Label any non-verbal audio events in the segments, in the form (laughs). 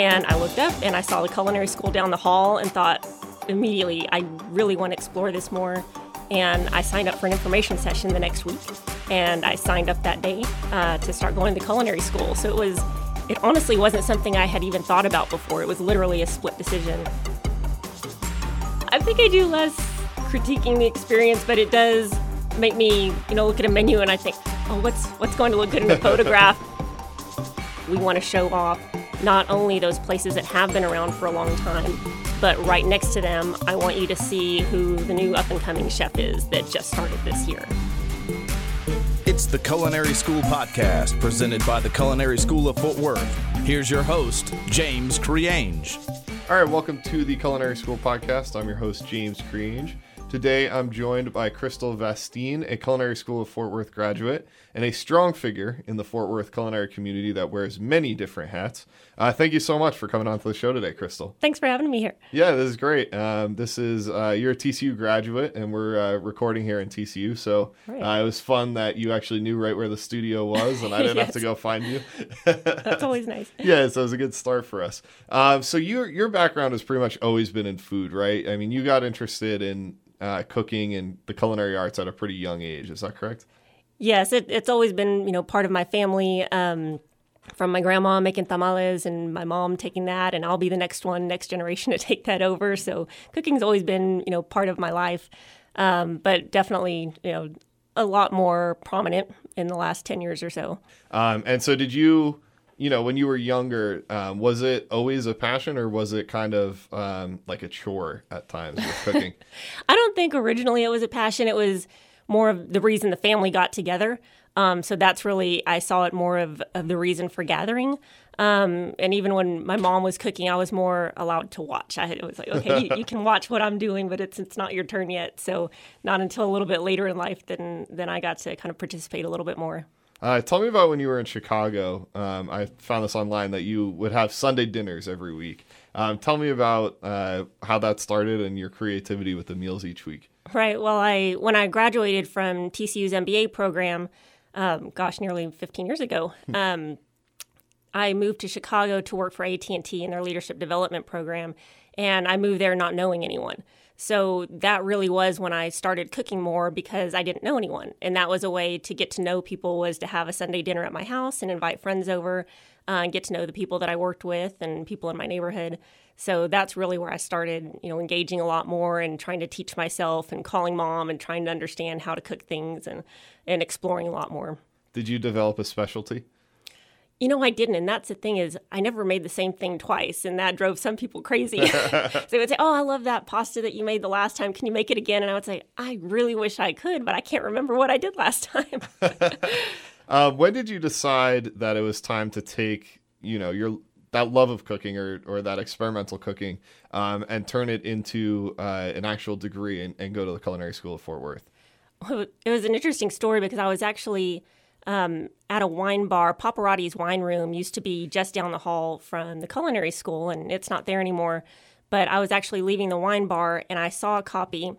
And I looked up and I saw the culinary school down the hall and thought immediately, I really want to explore this more. And I signed up for an information session the next week. And I signed up that day uh, to start going to culinary school. So it was, it honestly wasn't something I had even thought about before. It was literally a split decision. I think I do less critiquing the experience, but it does make me, you know, look at a menu and I think, oh, what's what's going to look good in the (laughs) photograph? we want to show off not only those places that have been around for a long time, but right next to them, I want you to see who the new up and coming chef is that just started this year. It's the Culinary School Podcast, presented by the Culinary School of Fort Worth. Here's your host, James Creange. All right, welcome to the Culinary School Podcast. I'm your host, James Creange. Today, I'm joined by Crystal Vastine, a Culinary School of Fort Worth graduate and a strong figure in the Fort Worth culinary community that wears many different hats. Uh, thank you so much for coming on to the show today, Crystal. Thanks for having me here. Yeah, this is great. Um, this is uh, you're a TCU graduate, and we're uh, recording here in TCU, so right. Uh, it was fun that you actually knew right where the studio was, and I (laughs) didn't yes. have to go find you. (laughs) That's always nice. (laughs) yeah, so it was a good start for us. Um, so your your background has pretty much always been in food, right? I mean, you got interested in uh, cooking and the culinary arts at a pretty young age. Is that correct? Yes, it, it's always been you know part of my family. Um, from my grandma making tamales and my mom taking that, and I'll be the next one, next generation (laughs) to take that over. So cooking's always been you know part of my life, um, but definitely you know a lot more prominent in the last ten years or so. Um, and so, did you? You know, when you were younger, um, was it always a passion or was it kind of um, like a chore at times with (laughs) cooking? I don't think originally it was a passion. It was more of the reason the family got together. Um, so that's really, I saw it more of, of the reason for gathering. Um, and even when my mom was cooking, I was more allowed to watch. I was like, okay, you, you, (laughs) can watch what I'm doing, but it's it's not your turn yet. So not until a little bit later in life then then I got to kind of participate a little bit more. Uh, tell me about when you were in Chicago. Um, I found this online that you would have Sunday dinners every week. Um, tell me about uh, how that started and your creativity with the meals each week. Right. Well, I when I graduated from TCU's MBA program, um, gosh, nearly 15 years ago, hmm. um, I moved to Chicago to work for AT and T in their leadership development program, and I moved there not knowing anyone. So that really was when I started cooking more because I didn't know anyone. And that was a way to get to know people was to have a Sunday dinner at my house and invite friends over uh, and get to know the people that I worked with and people in my neighborhood. So that's really where I started, you know, engaging a lot more and trying to teach myself and calling mom and trying to understand how to cook things and, and exploring a lot more. Did you develop a specialty? You know, I didn't. And that's the thing is I never made the same thing twice. And that drove some people crazy. (laughs) so they would say, Oh, I love that pasta that you made the last time. Can you make it again? And I would say, I really wish I could, but I can't remember what I did last time. (laughs) uh, when did you decide that it was time to take, you know, your that love of cooking or, or that experimental cooking um, and turn it into uh, an actual degree and, and go to the culinary school of Fort Worth? Well, it was an interesting story because I was actually – um, at a wine bar. Paparotti's Wine Room used to be just down the hall from the culinary school, and it's not there anymore. But I was actually leaving the wine bar, and I saw a copy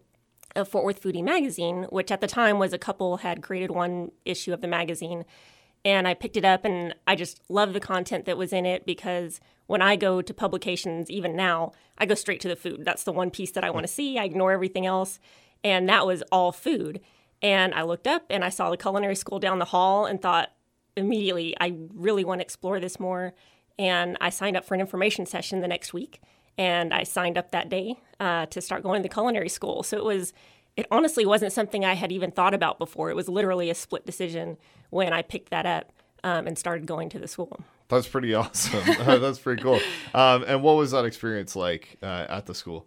of Fort Worth Foodie magazine, which at the time was a couple had created one issue of the magazine. And I picked it up, and I just loved the content that was in it because when I go to publications, even now, I go straight to the food. That's the one piece that I want to see. I ignore everything else. And that was all food. And I looked up and I saw the culinary school down the hall and thought immediately, I really want to explore this more. And I signed up for an information session the next week. And I signed up that day uh, to start going to the culinary school. So it was, it honestly wasn't something I had even thought about before. It was literally a split decision when I picked that up um, and started going to the school. That's pretty (laughs) awesome. (laughs) That's pretty cool. Um, and what was that experience like uh, at the school?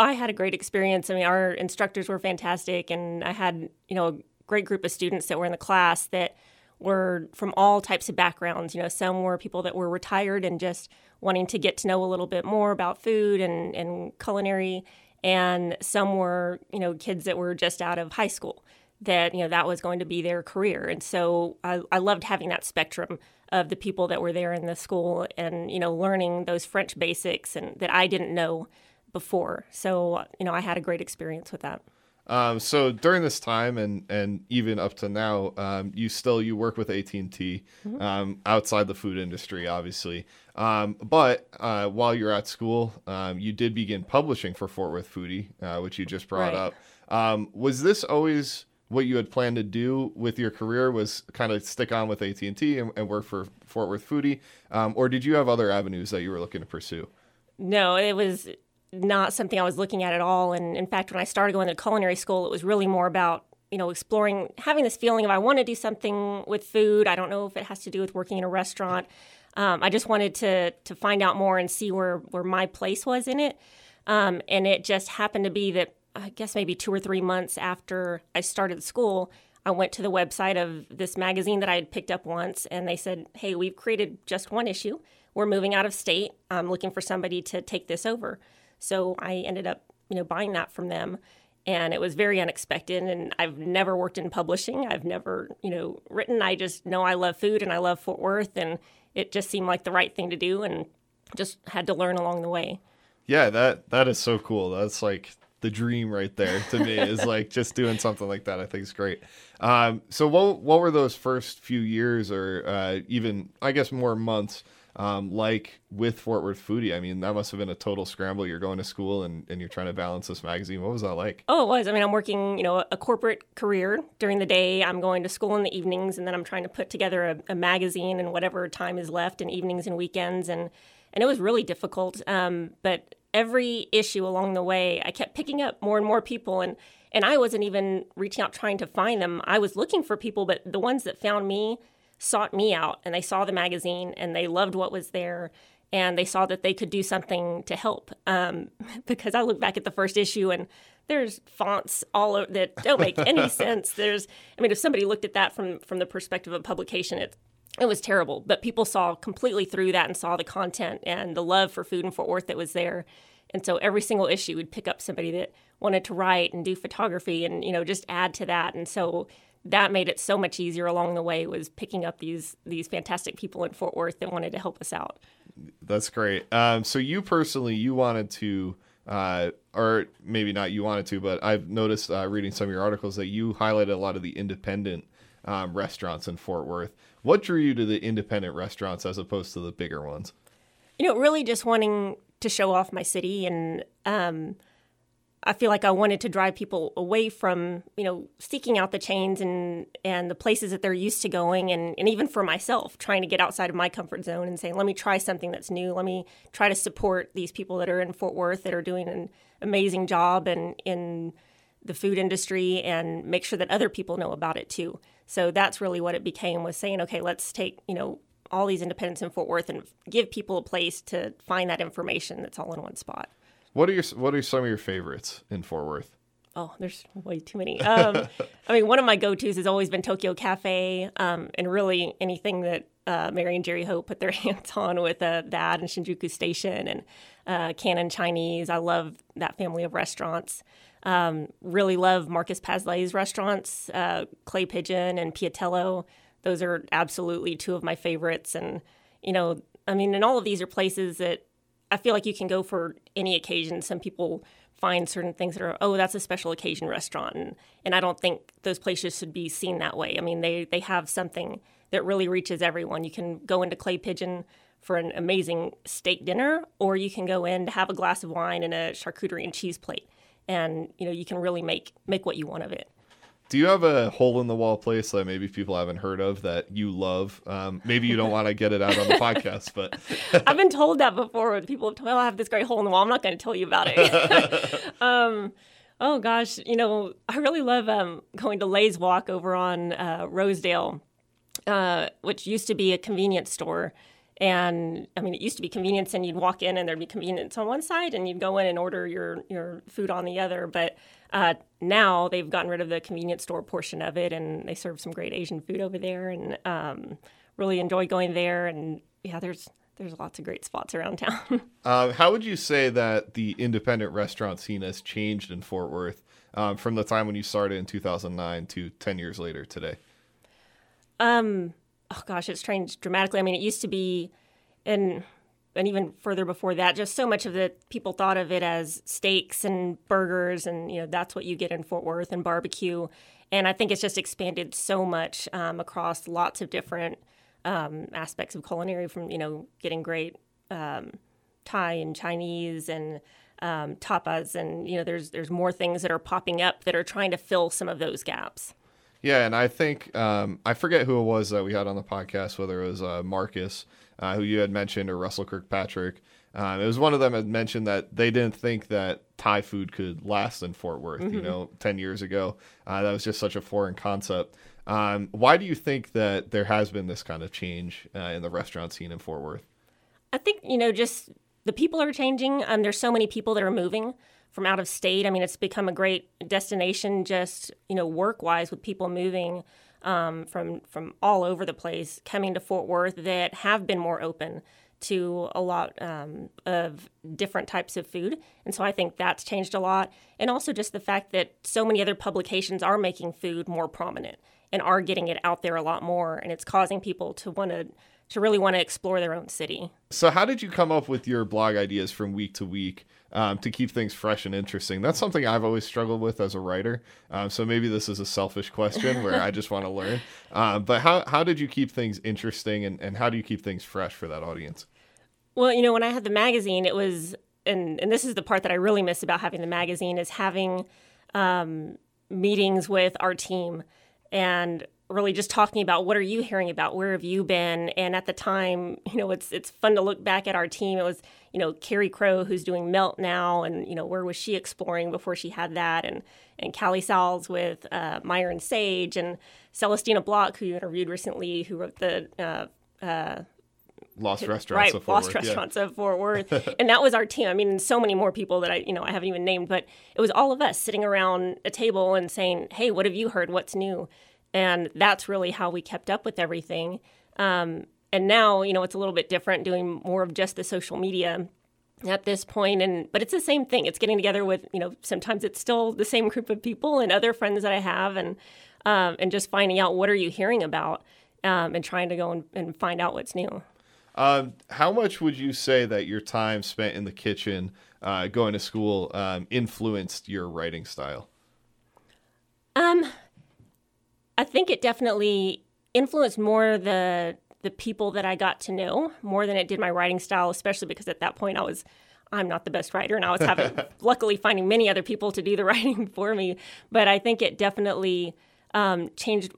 I had a great experience. I mean, our instructors were fantastic, and I had you know a great group of students that were in the class that were from all types of backgrounds. You know, some were people that were retired and just wanting to get to know a little bit more about food and, and culinary, and some were you know kids that were just out of high school that you know that was going to be their career. And so I, I loved having that spectrum of the people that were there in the school and you know learning those French basics and that I didn't know before. So, you know, I had a great experience with that. Um, so during this time and and even up to now, um, you still you work with AT and T Mm-hmm. um, outside the food industry, obviously. Um, but uh, while you're at school, um, you did begin publishing for Fort Worth Foodie, uh, which you just brought Right. up. Um, was this always what you had planned to do with your career? Was kind of stick on with AT and T and work for Fort Worth Foodie, um, or did you have other avenues that you were looking to pursue? No, it was not something I was looking at at all. And in fact, when I started going to culinary school, it was really more about you know exploring, having this feeling of I want to do something with food. I don't know if it has to do with working in a restaurant. Um, I just wanted to to find out more and see where where my place was in it. Um, and it just happened to be that I guess maybe two or three months after I started school, I went to the website of this magazine that I had picked up once, and they said, "Hey, we've created just one issue. We're moving out of state. I'm looking for somebody to take this over." So I ended up, you know, buying that from them, and it was very unexpected. And I've never worked in publishing. I've never, you know, written. I just know I love food and I love Fort Worth, and it just seemed like the right thing to do, and just had to learn along the way. Yeah, that that is so cool. That's like the dream right there to me is (laughs) like just doing something like that. I think is great. Um, so what what were those first few years or uh, even I guess more months um, like with Fort Worth Foodie? I mean, that must have been a total scramble. You're going to school and, and you're trying to balance this magazine. What was that like? Oh, it was. I mean, I'm working, you know, a corporate career during the day. I'm going to school in the evenings, and then I'm trying to put together a, a magazine and whatever time is left in evenings and weekends, and and it was really difficult. Um, but every issue along the way, I kept picking up more and more people, and and I wasn't even reaching out trying to find them. I was looking for people, but the ones that found me sought me out, and they saw the magazine and they loved what was there and they saw that they could do something to help. Um, (laughs) because I look back at the first issue and there's fonts all over that don't make any (laughs) sense. There's, I mean, if somebody looked at that from from the perspective of publication, it it was terrible. But people saw completely through that and saw the content and the love for food and Fort Worth that was there. And so every single issue would pick up somebody that wanted to write and do photography and you know just add to that. And so that made it so much easier along the way was picking up these these fantastic people in Fort Worth that wanted to help us out. That's great. Um, so you personally, you wanted to, uh, or maybe not you wanted to, but I've noticed uh, reading some of your articles that you highlighted a lot of the independent um, restaurants in Fort Worth. What drew you to the independent restaurants as opposed to the bigger ones? You know, really just wanting to show off my city and um, I feel like I wanted to drive people away from, you know, seeking out the chains and and the places that they're used to going and, and even for myself, trying to get outside of my comfort zone and saying, let me try something that's new. Let me try to support these people that are in Fort Worth that are doing an amazing job and in the food industry and make sure that other people know about it too. So that's really what it became was saying, okay, let's take, you know, all these independents in Fort Worth and give people a place to find that information that's all in one spot. What are your What are some of your favorites in Fort Worth? Oh, there's way too many. Um, (laughs) I mean, one of my go-tos has always been Tokyo Cafe, um, and really anything that uh, Mary and Jerry Hope put their (laughs) hands on with uh, that and Shinjuku Station and uh, Cannon Chinese. I love that family of restaurants. Um, really love Marcus Paslay's restaurants, uh, Clay Pigeon and Piattello. Those are absolutely two of my favorites. And, you know, I mean, and all of these are places that I feel like you can go for any occasion. Some people find certain things that are, oh, that's a special occasion restaurant. And, and I don't think those places should be seen that way. I mean, they, they have something that really reaches everyone. You can go into Clay Pigeon for an amazing steak dinner, or you can go in to have a glass of wine and a charcuterie and cheese plate. And, you know, you can really make, make what you want of it. Do you have a hole in the wall place that maybe people haven't heard of that you love? Um, maybe you don't want to get it out on the podcast, but (laughs) I've been told that before. When people have told me, oh, I have this great hole in the wall. I'm not going to tell you about it. (laughs) um, oh gosh, you know, I really love um, going to Lay's Walk over on uh, Rosedale, uh, which used to be a convenience store. And I mean, it used to be convenience, and you'd walk in, and there'd be convenience on one side, and you'd go in and order your your food on the other. But uh, now they've gotten rid of the convenience store portion of it, and they serve some great Asian food over there, and um, really enjoy going there. And yeah, there's there's lots of great spots around town. Um, (laughs) how would you say that the independent restaurant scene has changed in Fort Worth um, from the time when you started in 2009 to 10 years later today? Um, oh gosh, it's changed dramatically. I mean, it used to be, and and even further before that, just so much of the people thought of it as steaks and burgers, and you know that's what you get in Fort Worth and barbecue. And I think it's just expanded so much um, across lots of different um, aspects of culinary, from you know getting great um, Thai and Chinese and um, tapas, and you know there's there's more things that are popping up that are trying to fill some of those gaps. Yeah, and I think um, I forget who it was that we had on the podcast, whether it was uh, Marcus, uh, who you had mentioned, or Russell Kirkpatrick. Um, it was one of them had mentioned that they didn't think that Thai food could last in Fort Worth. Mm-hmm. You know, ten years ago, uh, that was just such a foreign concept. Um, why do you think that there has been this kind of change uh, in the restaurant scene in Fort Worth? I think you know, just the people are changing. Um, there's so many people that are moving from out of state. I mean, it's become a great destination, just you know, work wise, with people moving um, from from all over the place coming to Fort Worth that have been more open to a lot um, of different types of food. And so I think that's changed a lot. And also just the fact that so many other publications are making food more prominent and are getting it out there a lot more. And it's causing people to want to to really want to explore their own city. So, how did you come up with your blog ideas from week to week um, to keep things fresh and interesting? That's something I've always struggled with as a writer. Um, so, maybe this is a selfish question where I just want to learn. Uh, (laughs) but how, how did you keep things interesting and, and how do you keep things fresh for that audience? Well, you know, when I had the magazine, it was, and, and this is the part that I really miss about having the magazine, is having um, meetings with our team and really just talking about what are you hearing about where have you been and at the time (laughs) you know it's it's fun to look back at our team it was you know carrie crow who's doing melt now and you know where was she exploring before she had that and and callie sal's with uh, meyer and sage and celestina Blok who you interviewed recently who wrote the uh, uh, Lost Restaurants right, of Fort Lost Worth. Restaurants yeah. of Fort Worth. (laughs) and that was our team. I mean, so many more people that I, you know, I haven't even named, but it was all of us sitting around a table and saying, "Hey, what have you heard? What's new?" And that's really how we kept up with everything. Um, and now, you know, it's a little bit different doing more of just the social media at this point. And but it's the same thing. It's getting together with you know sometimes it's still the same group of people and other friends that i have and um, and just finding out what are you hearing about um, and trying to go and, and find out what's new. Um, how much would you say that your time spent in the kitchen uh, going to school um, influenced your writing style? Um I think it definitely influenced more the the people that I got to know more than it did my writing style, especially because at that point I was I'm not the best writer and I was having (laughs) luckily finding many other people to do the (laughs) writing for me. But I think it definitely um, changed,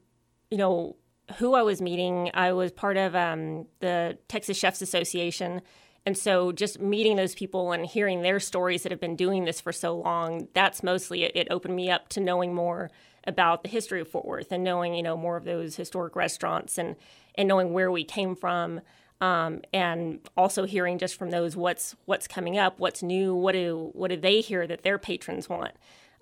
you know, who I was meeting. I was part of um, the Texas Chefs Association. And so just meeting those people and hearing their stories that have been doing this for so long, that's mostly it, it opened me up to knowing more about the history of Fort Worth and knowing, you know, more of those historic restaurants and and knowing where we came from. Um, and also hearing just from those what's what's coming up, what's new, what do what do they hear that their patrons want,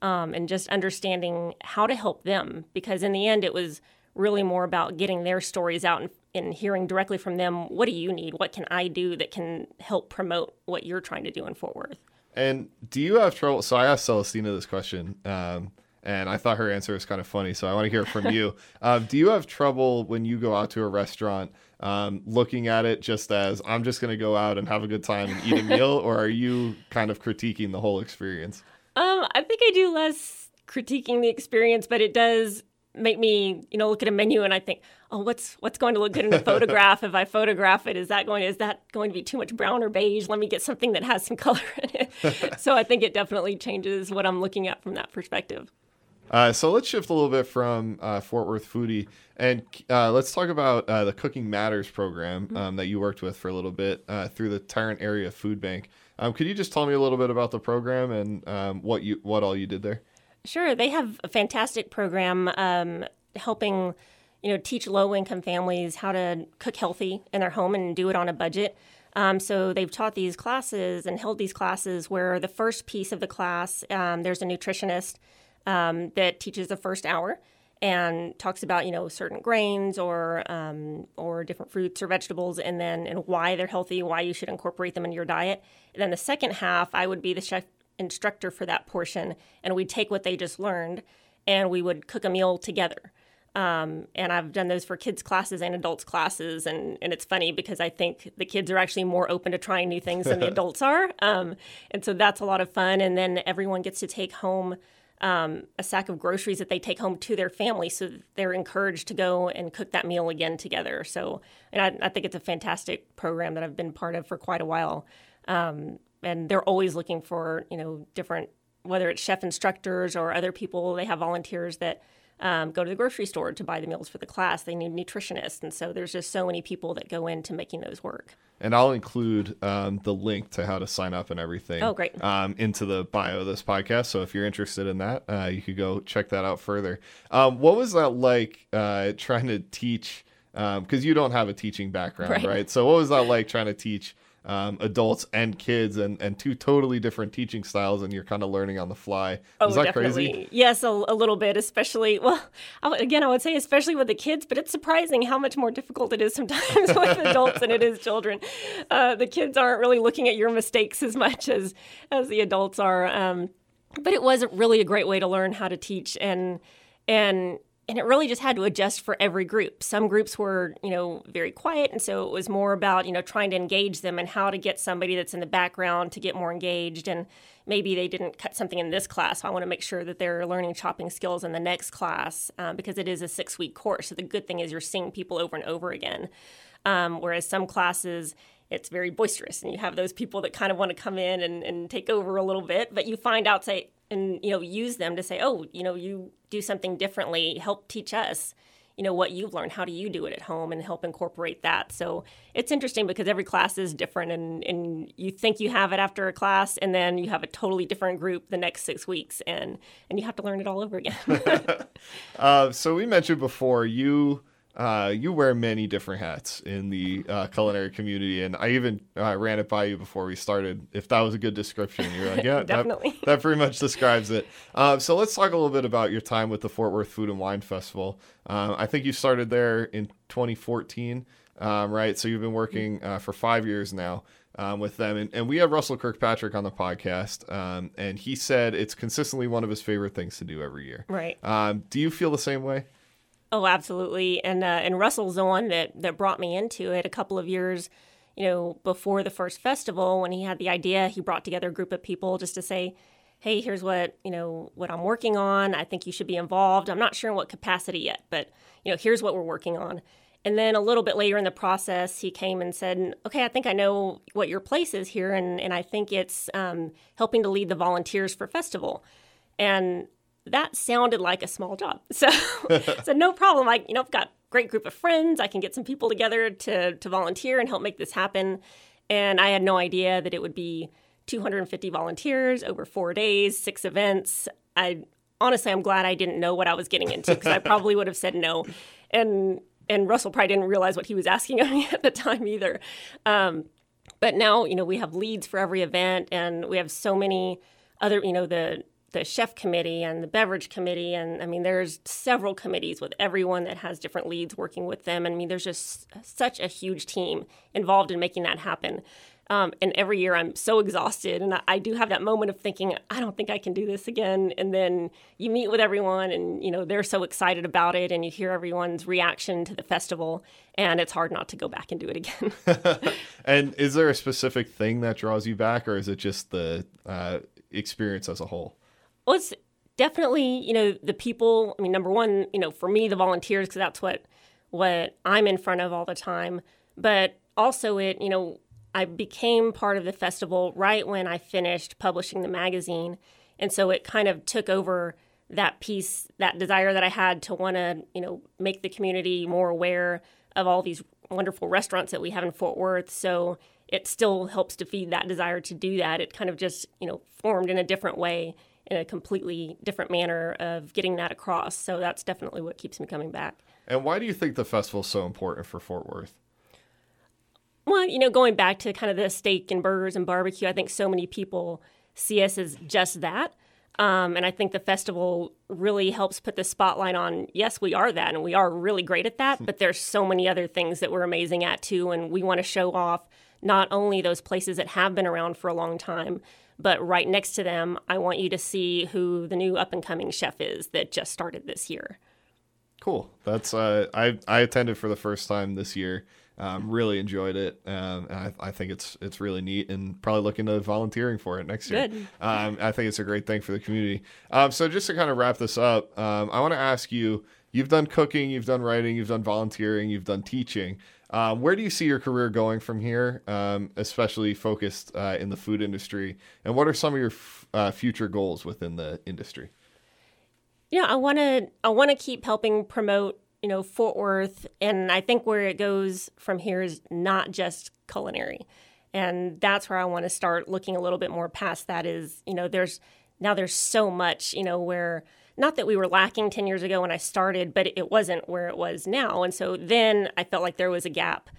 um, and just understanding how to help them because in the end it was really more about getting their stories out and, and hearing directly from them what do you need, what can I do that can help promote what you're trying to do in Fort Worth. And do you have trouble? So I asked Celestina this question. Um, and I thought her answer was kind of funny. So I want to hear from you. (laughs) Um, do you have trouble when you go out to a restaurant um, looking at it just as I'm just going to go out and have a good time and eat a meal, or are you kind of critiquing the whole experience? Um, I think I do less critiquing the experience, but it does make me, you know, look at a menu and I think, oh, what's what's going to look good in a (laughs) photograph? if I photograph it, is that going is that going to be too much brown or beige? Let me get something that has some (laughs) color in it. (laughs) so I think it definitely changes what I'm looking at from that perspective. Uh, so let's shift a little bit from uh, Fort Worth Foodie and uh, let's talk about uh, the Cooking Matters program mm-hmm. um, that you worked with for a little bit uh, through the Tarrant Area Food Bank. Um, could you just tell me a little bit about the program and um, what you what all you did there? Sure, they have a fantastic program um, helping you know teach low income families how to cook healthy in their home and do it on a budget. Um, so they've taught these classes and held these classes where the first piece of the class um, there's a nutritionist um, that teaches the first hour and talks about you know certain grains or um, or different fruits or vegetables and then and why they're healthy why you should incorporate them in your diet and then the second half i would be the chef instructor for that portion and we'd take what they just learned and we would cook a meal together Um, and I've done those for kids classes and adults classes, and and it's funny because I think the kids are actually more open to trying new things than the (laughs) adults are, um, and so that's a lot of fun. And then everyone gets to take home um, a sack of groceries that they take home to their family, so they're encouraged to go and cook that meal again together. So, and I, I think it's a fantastic program that I've been part of for quite a while. Um, and they're always looking for you know different whether it's chef instructors or other people. They have volunteers that um, go to the grocery store to buy the meals for the class. They need nutritionists, and so there's just so many people that go into making those work. And I'll include um, the link to how to sign up and everything. Oh, great. Um, into the bio of this podcast. So if you're interested in that, uh, you could go check that out further. Um, what was that like uh, trying to teach? Because um, you don't have a teaching background, right. right? So what was that like trying to teach? Um, adults and kids and, and two totally different teaching styles and you're kind of learning on the fly. Oh, Is that definitely. crazy? Yes, a, a, little bit, especially, well, again, I would say especially with the kids, but it's surprising how much more difficult it is sometimes (laughs) with adults than it is children. Uh, the kids aren't really looking at your mistakes as much as, as the adults are. Um, but it was really a great way to learn how to teach and, and and it really just had to adjust for every group. Some groups were, you know, very quiet, and so it was more about, you know, trying to engage them and how to get somebody that's in the background to get more engaged. And maybe they didn't cut something in this class. So I want to make sure that they're learning chopping skills in the next class um, because it is a six week course. So the good thing is you're seeing people over and over again. Um, whereas some classes, it's very boisterous, and you have those people that kind of want to come in and, and take over a little bit, but you find out, say, and you know use them to say oh you know you do something differently. Help teach us you know what you've learned. How do you do it at home? and help incorporate that. So it's interesting because every class is different and, and you think you have it after a class and then you have a totally different group the next six weeks and and you have to learn it all over again. (laughs) (laughs) Uh, so we mentioned before you uh, you wear many different hats in the uh, culinary community, and I even uh, ran it by you before we started. If that was a good description, you're like, yeah, (laughs) definitely. That, that, pretty much describes it. Uh, so let's talk a little bit about your time with the Fort Worth Food and Wine Festival. Uh, I think you started there in 2014, um, right? So you've been working uh, for five years now. Um, with them. And, and, we have Russell Kirkpatrick on the podcast, um, and he said it's consistently one of his favorite things to do every year. Right. Um, do you feel the same way? Oh, absolutely. And uh, and Russell's the one that that brought me into it a couple of years, you know, before the first festival when he had the idea. He brought together a group of people just to say, "Hey, here's what you know what I'm working on. I think you should be involved. I'm not sure in what capacity yet, but you know, here's what we're working on." And then a little bit later in the process, he came and said, "Okay, I think I know what your place is here, and and I think it's um, helping to lead the volunteers for festival." And that sounded like a small job. (laughs) So, so no problem. I, you know, I've got a great group of friends. I can get some people together to to volunteer and help make this happen. And I had no idea that it would be 250 volunteers over four days, six events. I honestly, I'm glad I didn't know what I was getting into because I (laughs) probably would have said no. And and Russell probably didn't realize what he was asking of me (laughs) at the time either. Um, but now, you know, we have leads for every event, and we have so many other, you know, the the chef committee and the beverage committee and i mean there's several committees with everyone that has different leads working with them and i mean there's just such a huge team involved in making that happen. Um, and every year i'm so exhausted and I, I, do have that moment of thinking i don't think i can do this again and then you meet with everyone and you know they're so excited about it and you hear everyone's reaction to the festival and it's hard not to go back and do it again. (laughs) (laughs) And is there a specific thing that draws you back or is it just the uh, experience as a whole well, it's definitely you know the people. I mean, number one, you know, for me, the volunteers because that's what what I'm in front of all the time. But also, it you know, I became part of the festival right when I finished publishing the magazine, and so it kind of took over that piece, that desire that I had to want to you know make the community more aware of all these wonderful restaurants that we have in Fort Worth. So it still helps to feed that desire to do that. It kind of just you know formed in a different way in a completely different manner of getting that across. So that's definitely what keeps me coming back. And why do you think the festival is so important for Fort Worth? Well, you know, going back to kind of the steak and burgers and barbecue, I think so many people see us as just that. Um, and I think the festival really helps put the spotlight on, yes, we are that, and we are really great at that, (laughs) but there's so many other things that we're amazing at too. And we want to show off not only those places that have been around for a long time, but right next to them, I want you to see who the new up and coming chef is that just started this year. Cool. That's uh, I I attended for the first time this year. Um, really enjoyed it. Um, and I, I think it's it's really neat, and probably looking to volunteering for it next year. Good. Um, I think it's a great thing for the community. Um, so just to kind of wrap this up, um, I want to ask you: You've done cooking, you've done writing, you've done volunteering, you've done teaching. Um, where do you see your career going from here, um, especially focused uh, in the food industry? And what are some of your f- uh, future goals within the industry? Yeah, I want to I want to keep helping promote, you know, Fort Worth and I think where it goes from here is not just culinary. And that's where I want to start looking a little bit more past that is, you know, there's now there's so much, you know, where not that we were lacking 10 years ago when I started, but it wasn't where it was now. And so then I felt like there was a gap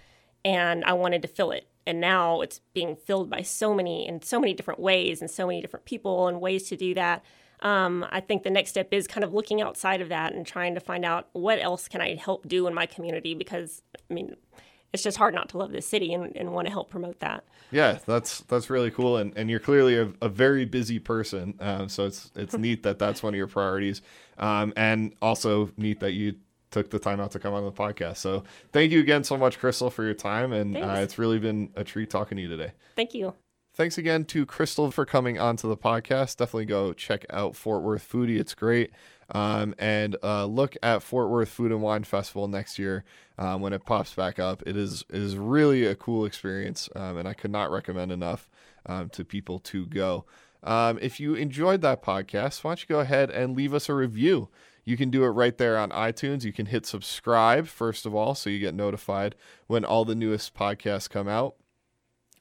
and I wanted to fill it. And now it's being filled by so many in so many different ways and so many different people and ways to do that um, I think the next step is kind of looking outside of that and trying to find out what else can I help do in my community because I mean it's just hard not to love this city and, and want to help promote that. Yeah, that's that's really cool, and, and you're clearly a, a very busy person. Um, so it's it's (laughs) neat that that's one of your priorities, um, and also neat that you took the time out to come on the podcast. So thank you again so much, Crystal, for your time, and uh, it's really been a treat talking to you today. Thank you. Thanks again to Crystal for coming onto the podcast. Definitely go check out Fort Worth Foodie. It's great. Um, and uh, look at Fort Worth Food and Wine Festival next year um, when it pops back up. It is it is really a cool experience, um, and I could not recommend enough um, to people to go. Um, if you enjoyed that podcast, why don't you go ahead and leave us a review? You can do it right there on iTunes. You can hit subscribe, first of all, so you get notified when all the newest podcasts come out.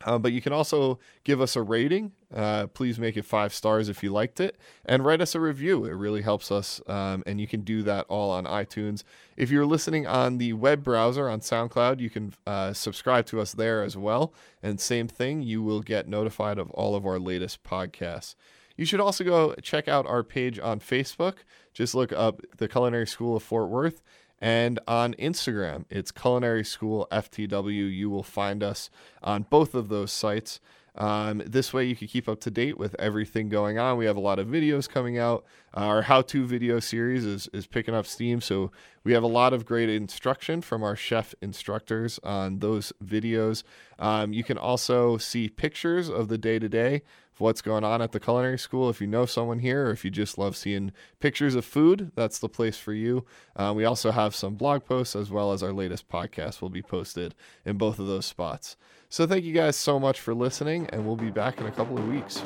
Uh, but you can also give us a rating. Uh, please make it five stars if you liked it and write us a review. It really helps us. Um, and you can do that all on iTunes. If you're listening on the web browser on SoundCloud, you can uh, subscribe to us there as well. And same thing, you will get notified of all of our latest podcasts. You should also go check out our page on Facebook. Just look up the Culinary School of Fort Worth and on Instagram, it's Culinary School FTW. You will find us on both of those sites. Um, this way, you can keep up to date with everything going on. We have a lot of videos coming out. Uh, our how to video series is, is picking up steam. So, we have a lot of great instruction from our chef instructors on those videos. Um, you can also see pictures of the day to day of what's going on at the culinary school. If you know someone here, or if you just love seeing pictures of food, that's the place for you. Uh, we also have some blog posts as well as our latest podcast will be posted in both of those spots. So thank you guys so much for listening, and we'll be back in a couple of weeks.